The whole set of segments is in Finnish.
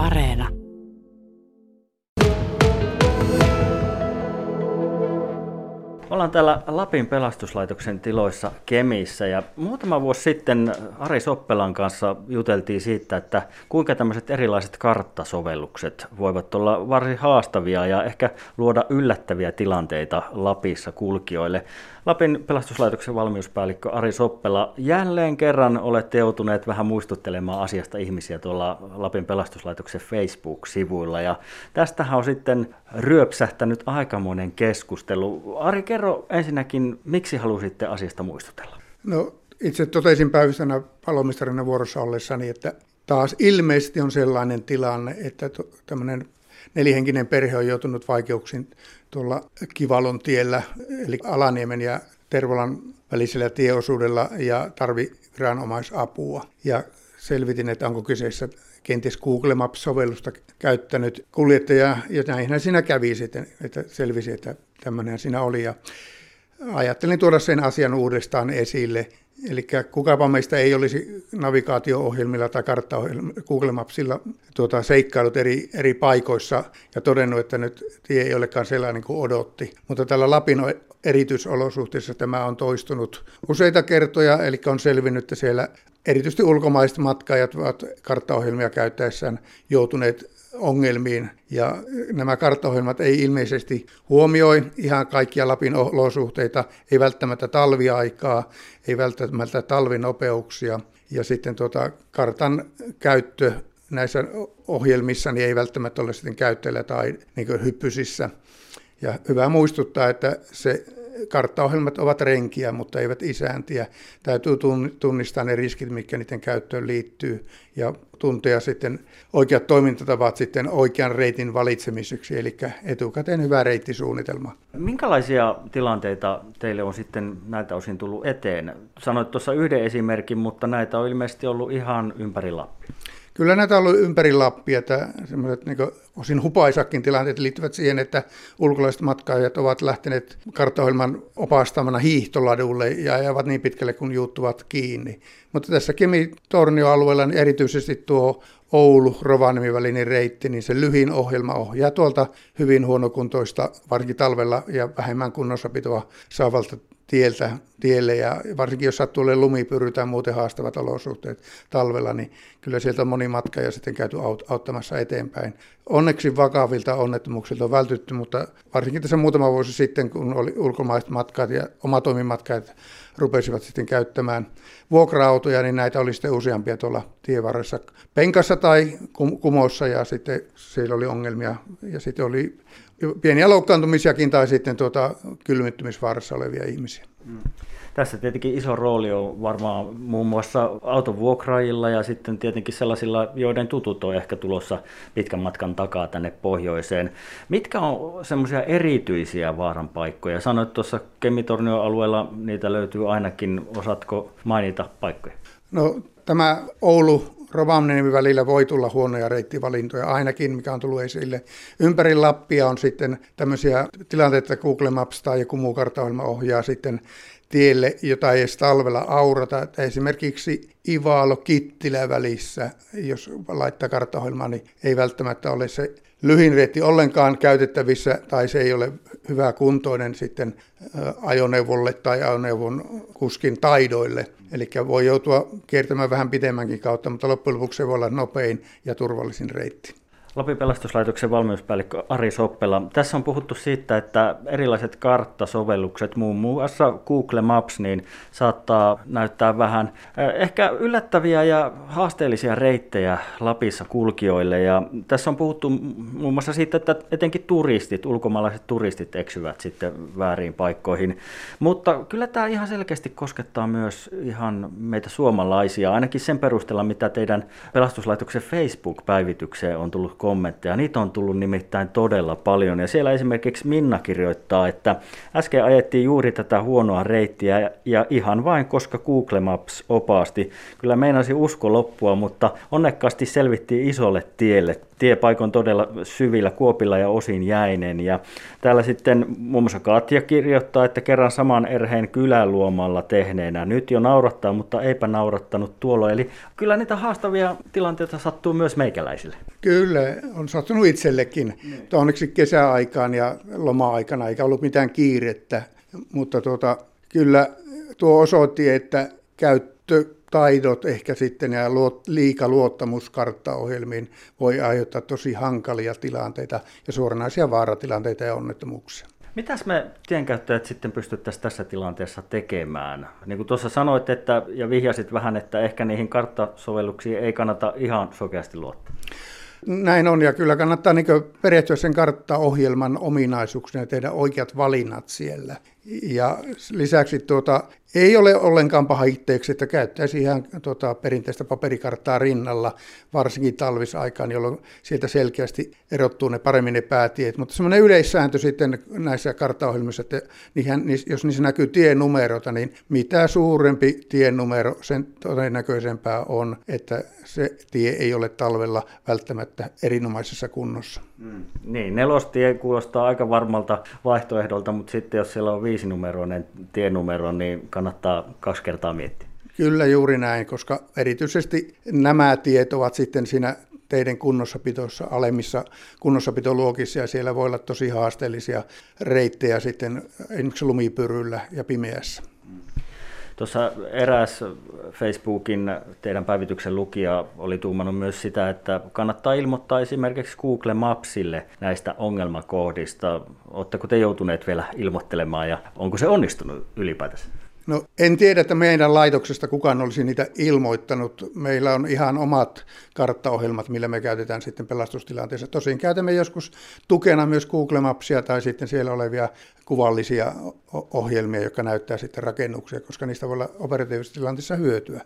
Areena. Ollaan täällä Lapin pelastuslaitoksen tiloissa Kemissä ja muutama vuosi sitten Ari Soppelan kanssa juteltiin siitä, että kuinka tämmöiset erilaiset karttasovellukset voivat olla varsin haastavia ja ehkä luoda yllättäviä tilanteita Lapissa kulkijoille. Lapin pelastuslaitoksen valmiuspäällikkö Ari Soppela, jälleen kerran olette joutuneet vähän muistuttelemaan asiasta ihmisiä tuolla Lapin pelastuslaitoksen Facebook-sivuilla. Ja tästähän on sitten ryöpsähtänyt aikamoinen keskustelu. Ari, kerro ensinnäkin, miksi halusitte asiasta muistutella? No, itse totesin päivystänä palomestarina vuorossa ollessani, että taas ilmeisesti on sellainen tilanne, että tämmöinen nelihenkinen perhe on joutunut vaikeuksiin tuolla Kivalon tiellä, eli Alaniemen ja Tervolan välisellä tieosuudella ja tarvi viranomaisapua. Ja selvitin, että onko kyseessä kenties Google Maps-sovellusta käyttänyt kuljettaja, ja näinhän siinä kävi sitten, että selvisi, että tämmöinen siinä oli. Ja ajattelin tuoda sen asian uudestaan esille. Eli kukapa meistä ei olisi navigaatio-ohjelmilla tai kartta Google Mapsilla tuota, seikkailut eri, eri paikoissa ja todennut, että nyt tie ei olekaan sellainen kuin odotti. Mutta tällä Lapin erityisolosuhteissa tämä on toistunut useita kertoja, eli on selvinnyt, että siellä erityisesti ulkomaiset matkaajat ovat karttaohjelmia käyttäessään joutuneet ongelmiin. Ja nämä karttaohjelmat ei ilmeisesti huomioi ihan kaikkia Lapin olosuhteita, ei välttämättä talviaikaa, ei välttämättä talvinopeuksia. Ja sitten tuota, kartan käyttö näissä ohjelmissa niin ei välttämättä ole sitten käyttäjällä tai niin hyppysissä. Ja hyvä muistuttaa, että se karttaohjelmat ovat renkiä, mutta eivät isäntiä. Täytyy tunnistaa ne riskit, mitkä niiden käyttöön liittyy, ja tuntea sitten oikeat toimintatavat sitten oikean reitin valitsemiseksi, eli etukäteen hyvä reittisuunnitelma. Minkälaisia tilanteita teille on sitten näiltä osin tullut eteen? Sanoit tuossa yhden esimerkin, mutta näitä on ilmeisesti ollut ihan ympäri Lappia. Kyllä näitä on ollut ympäri Lappia, että semmoiset niin osin hupaisakin tilanteet liittyvät siihen, että ulkolaiset matkaajat ovat lähteneet karttaohjelman opastamana hiihtoladulle ja ajavat niin pitkälle, kun juuttuvat kiinni. Mutta tässä Kemi-Tornio-alueella niin erityisesti tuo Oulu-Rovaniemi välinen reitti, niin se lyhin ohjelma ohjaa tuolta hyvin huonokuntoista, varsinkin talvella ja vähemmän kunnossapitoa saavalta tieltä, tielle ja varsinkin jos sattuu olemaan lumipyry tai muuten haastavat olosuhteet talvella, niin kyllä sieltä on moni matka ja sitten käyty auttamassa eteenpäin. Onneksi vakavilta onnettomuuksilta on vältytty, mutta varsinkin tässä muutama vuosi sitten, kun oli ulkomaiset matkat ja omatoimimatkat rupesivat sitten käyttämään vuokra-autoja, niin näitä oli sitten useampia tuolla tievarressa penkassa tai kumossa ja sitten siellä oli ongelmia ja sitten oli pieniä loukkaantumisiakin tai sitten tuota, kylmittymisvaarassa olevia ihmisiä. Mm. Tässä tietenkin iso rooli on varmaan muun muassa autovuokraajilla ja sitten tietenkin sellaisilla, joiden tutut on ehkä tulossa pitkän matkan takaa tänne pohjoiseen. Mitkä on semmoisia erityisiä vaaran paikkoja? Sanoit tuossa Kemitornion alueella niitä löytyy ainakin, osatko mainita paikkoja? No tämä Oulu Rovaniemi välillä voi tulla huonoja reittivalintoja ainakin, mikä on tullut esille. Ympäri Lappia on sitten tämmöisiä tilanteita, että Google Maps tai joku muu karttaohjelma ohjaa sitten tielle, jota ei edes talvella aurata. Että esimerkiksi Ivalo-Kittilä välissä, jos laittaa karttaohjelmaa, niin ei välttämättä ole se lyhin reitti ollenkaan käytettävissä tai se ei ole hyvä kuntoinen sitten ajoneuvolle tai ajoneuvon kuskin taidoille. Eli voi joutua kiertämään vähän pitemmänkin kautta, mutta loppujen lopuksi se voi olla nopein ja turvallisin reitti. Lapin pelastuslaitoksen valmiuspäällikkö Ari Soppela. Tässä on puhuttu siitä, että erilaiset karttasovellukset, muun muassa Google Maps, niin saattaa näyttää vähän eh, ehkä yllättäviä ja haasteellisia reittejä Lapissa kulkijoille. Ja tässä on puhuttu muun muassa siitä, että etenkin turistit, ulkomaalaiset turistit eksyvät sitten väärin paikkoihin. Mutta kyllä tämä ihan selkeästi koskettaa myös ihan meitä suomalaisia, ainakin sen perusteella, mitä teidän pelastuslaitoksen Facebook-päivitykseen on tullut kommentteja. Niitä on tullut nimittäin todella paljon. Ja siellä esimerkiksi Minna kirjoittaa, että äsken ajettiin juuri tätä huonoa reittiä ja ihan vain, koska Google Maps opaasti. Kyllä meinasi usko loppua, mutta onnekkaasti selvittiin isolle tielle tiepaikon todella syvillä kuopilla ja osin jäinen. Ja täällä sitten muun muassa Katja kirjoittaa, että kerran saman erheen kyläluomalla tehneenä. Nyt jo naurattaa, mutta eipä naurattanut tuolla. Eli kyllä niitä haastavia tilanteita sattuu myös meikäläisille. Kyllä, on sattunut itsellekin. Niin. Onneksi kesäaikaan ja loma-aikana eikä ollut mitään kiirettä. Mutta tuota, kyllä tuo osoitti, että käyttö taidot ehkä sitten ja liika luottamus karttaohjelmiin voi aiheuttaa tosi hankalia tilanteita ja suoranaisia vaaratilanteita ja onnettomuuksia. Mitäs me tienkäyttäjät sitten pystyttäisiin tässä tilanteessa tekemään? Niin kuin tuossa sanoit että, ja vihjasit vähän, että ehkä niihin karttasovelluksiin ei kannata ihan sokeasti luottaa. Näin on, ja kyllä kannattaa niin perehtyä sen karttaohjelman ominaisuuksien ja tehdä oikeat valinnat siellä. Ja lisäksi tuota, ei ole ollenkaan pahitteeksi, että käyttäisi ihan tuota, perinteistä paperikarttaa rinnalla, varsinkin talvisaikaan, jolloin sieltä selkeästi erottuu ne paremmin ne päätiet. Mutta semmoinen yleissääntö sitten näissä karttaohjelmissa, että niihin, jos niissä näkyy tienumerota, niin mitä suurempi tienumero, sen todennäköisempää on, että se tie ei ole talvella välttämättä erinomaisessa kunnossa. Mm. Niin, nelostie kuulostaa aika varmalta vaihtoehdolta, mutta sitten jos siellä on viisinumeroinen tienumero, niin kannattaa kaksi kertaa miettiä. Kyllä juuri näin, koska erityisesti nämä tiet ovat sitten siinä teidän kunnossapitossa, alemmissa kunnossapitoluokissa ja siellä voi olla tosi haasteellisia reittejä sitten esimerkiksi lumipyryllä ja pimeässä. Tuossa eräs Facebookin teidän päivityksen lukija oli tuumannut myös sitä, että kannattaa ilmoittaa esimerkiksi Google Mapsille näistä ongelmakohdista. Oletteko te joutuneet vielä ilmoittelemaan ja onko se onnistunut ylipäätänsä? No en tiedä, että meidän laitoksesta kukaan olisi niitä ilmoittanut. Meillä on ihan omat karttaohjelmat, millä me käytetään sitten pelastustilanteessa. Tosin käytämme joskus tukena myös Google Mapsia tai sitten siellä olevia kuvallisia ohjelmia, jotka näyttää sitten rakennuksia, koska niistä voi olla operatiivisessa tilanteessa hyötyä.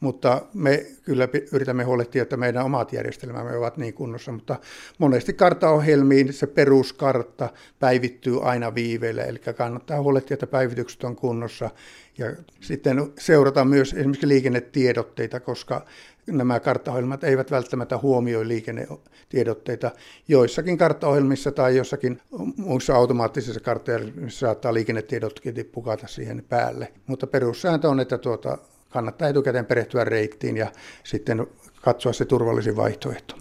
Mutta me kyllä yritämme huolehtia, että meidän omat järjestelmämme ovat niin kunnossa, mutta monesti karttaohjelmiin se peruskartta päivittyy aina viiveellä, eli kannattaa huolehtia, että päivitykset on kunnossa ja sitten seurata myös esimerkiksi liikennetiedotteita, koska nämä karttaohjelmat eivät välttämättä huomioi liikennetiedotteita. Joissakin karttaohjelmissa tai jossakin muissa automaattisissa karttaohjelmissa saattaa liikennetiedotkin pukata siihen päälle. Mutta perussääntö on, että tuota, kannattaa etukäteen perehtyä reittiin ja sitten katsoa se turvallisin vaihtoehto.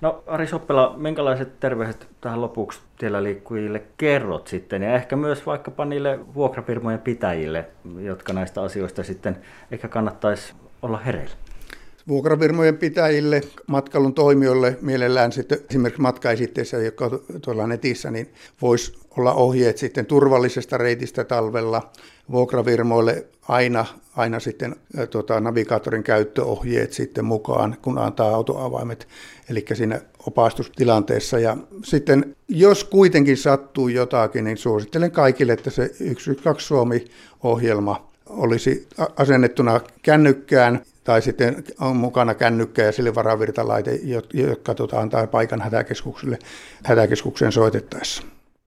No Ari Soppela, minkälaiset terveiset tähän lopuksi tiellä liikkujille kerrot sitten ja ehkä myös vaikkapa niille vuokrafirmojen pitäjille, jotka näistä asioista sitten ehkä kannattaisi olla hereillä? Vuokrafirmojen pitäjille, matkailun toimijoille mielellään sitten esimerkiksi matkaesitteissä, jotka tuolla netissä, niin voisi olla ohjeet sitten turvallisesta reitistä talvella. Vuokrafirmoille aina, aina sitten tuota, navigaattorin käyttöohjeet sitten mukaan, kun antaa autoavaimet, eli siinä opastustilanteessa. Ja sitten jos kuitenkin sattuu jotakin, niin suosittelen kaikille, että se 112 Suomi-ohjelma olisi asennettuna kännykkään tai sitten on mukana kännykkä ja sille varavirtalaite, jotka tuota, antaa paikan hätäkeskukselle hätäkeskukseen soitettaessa.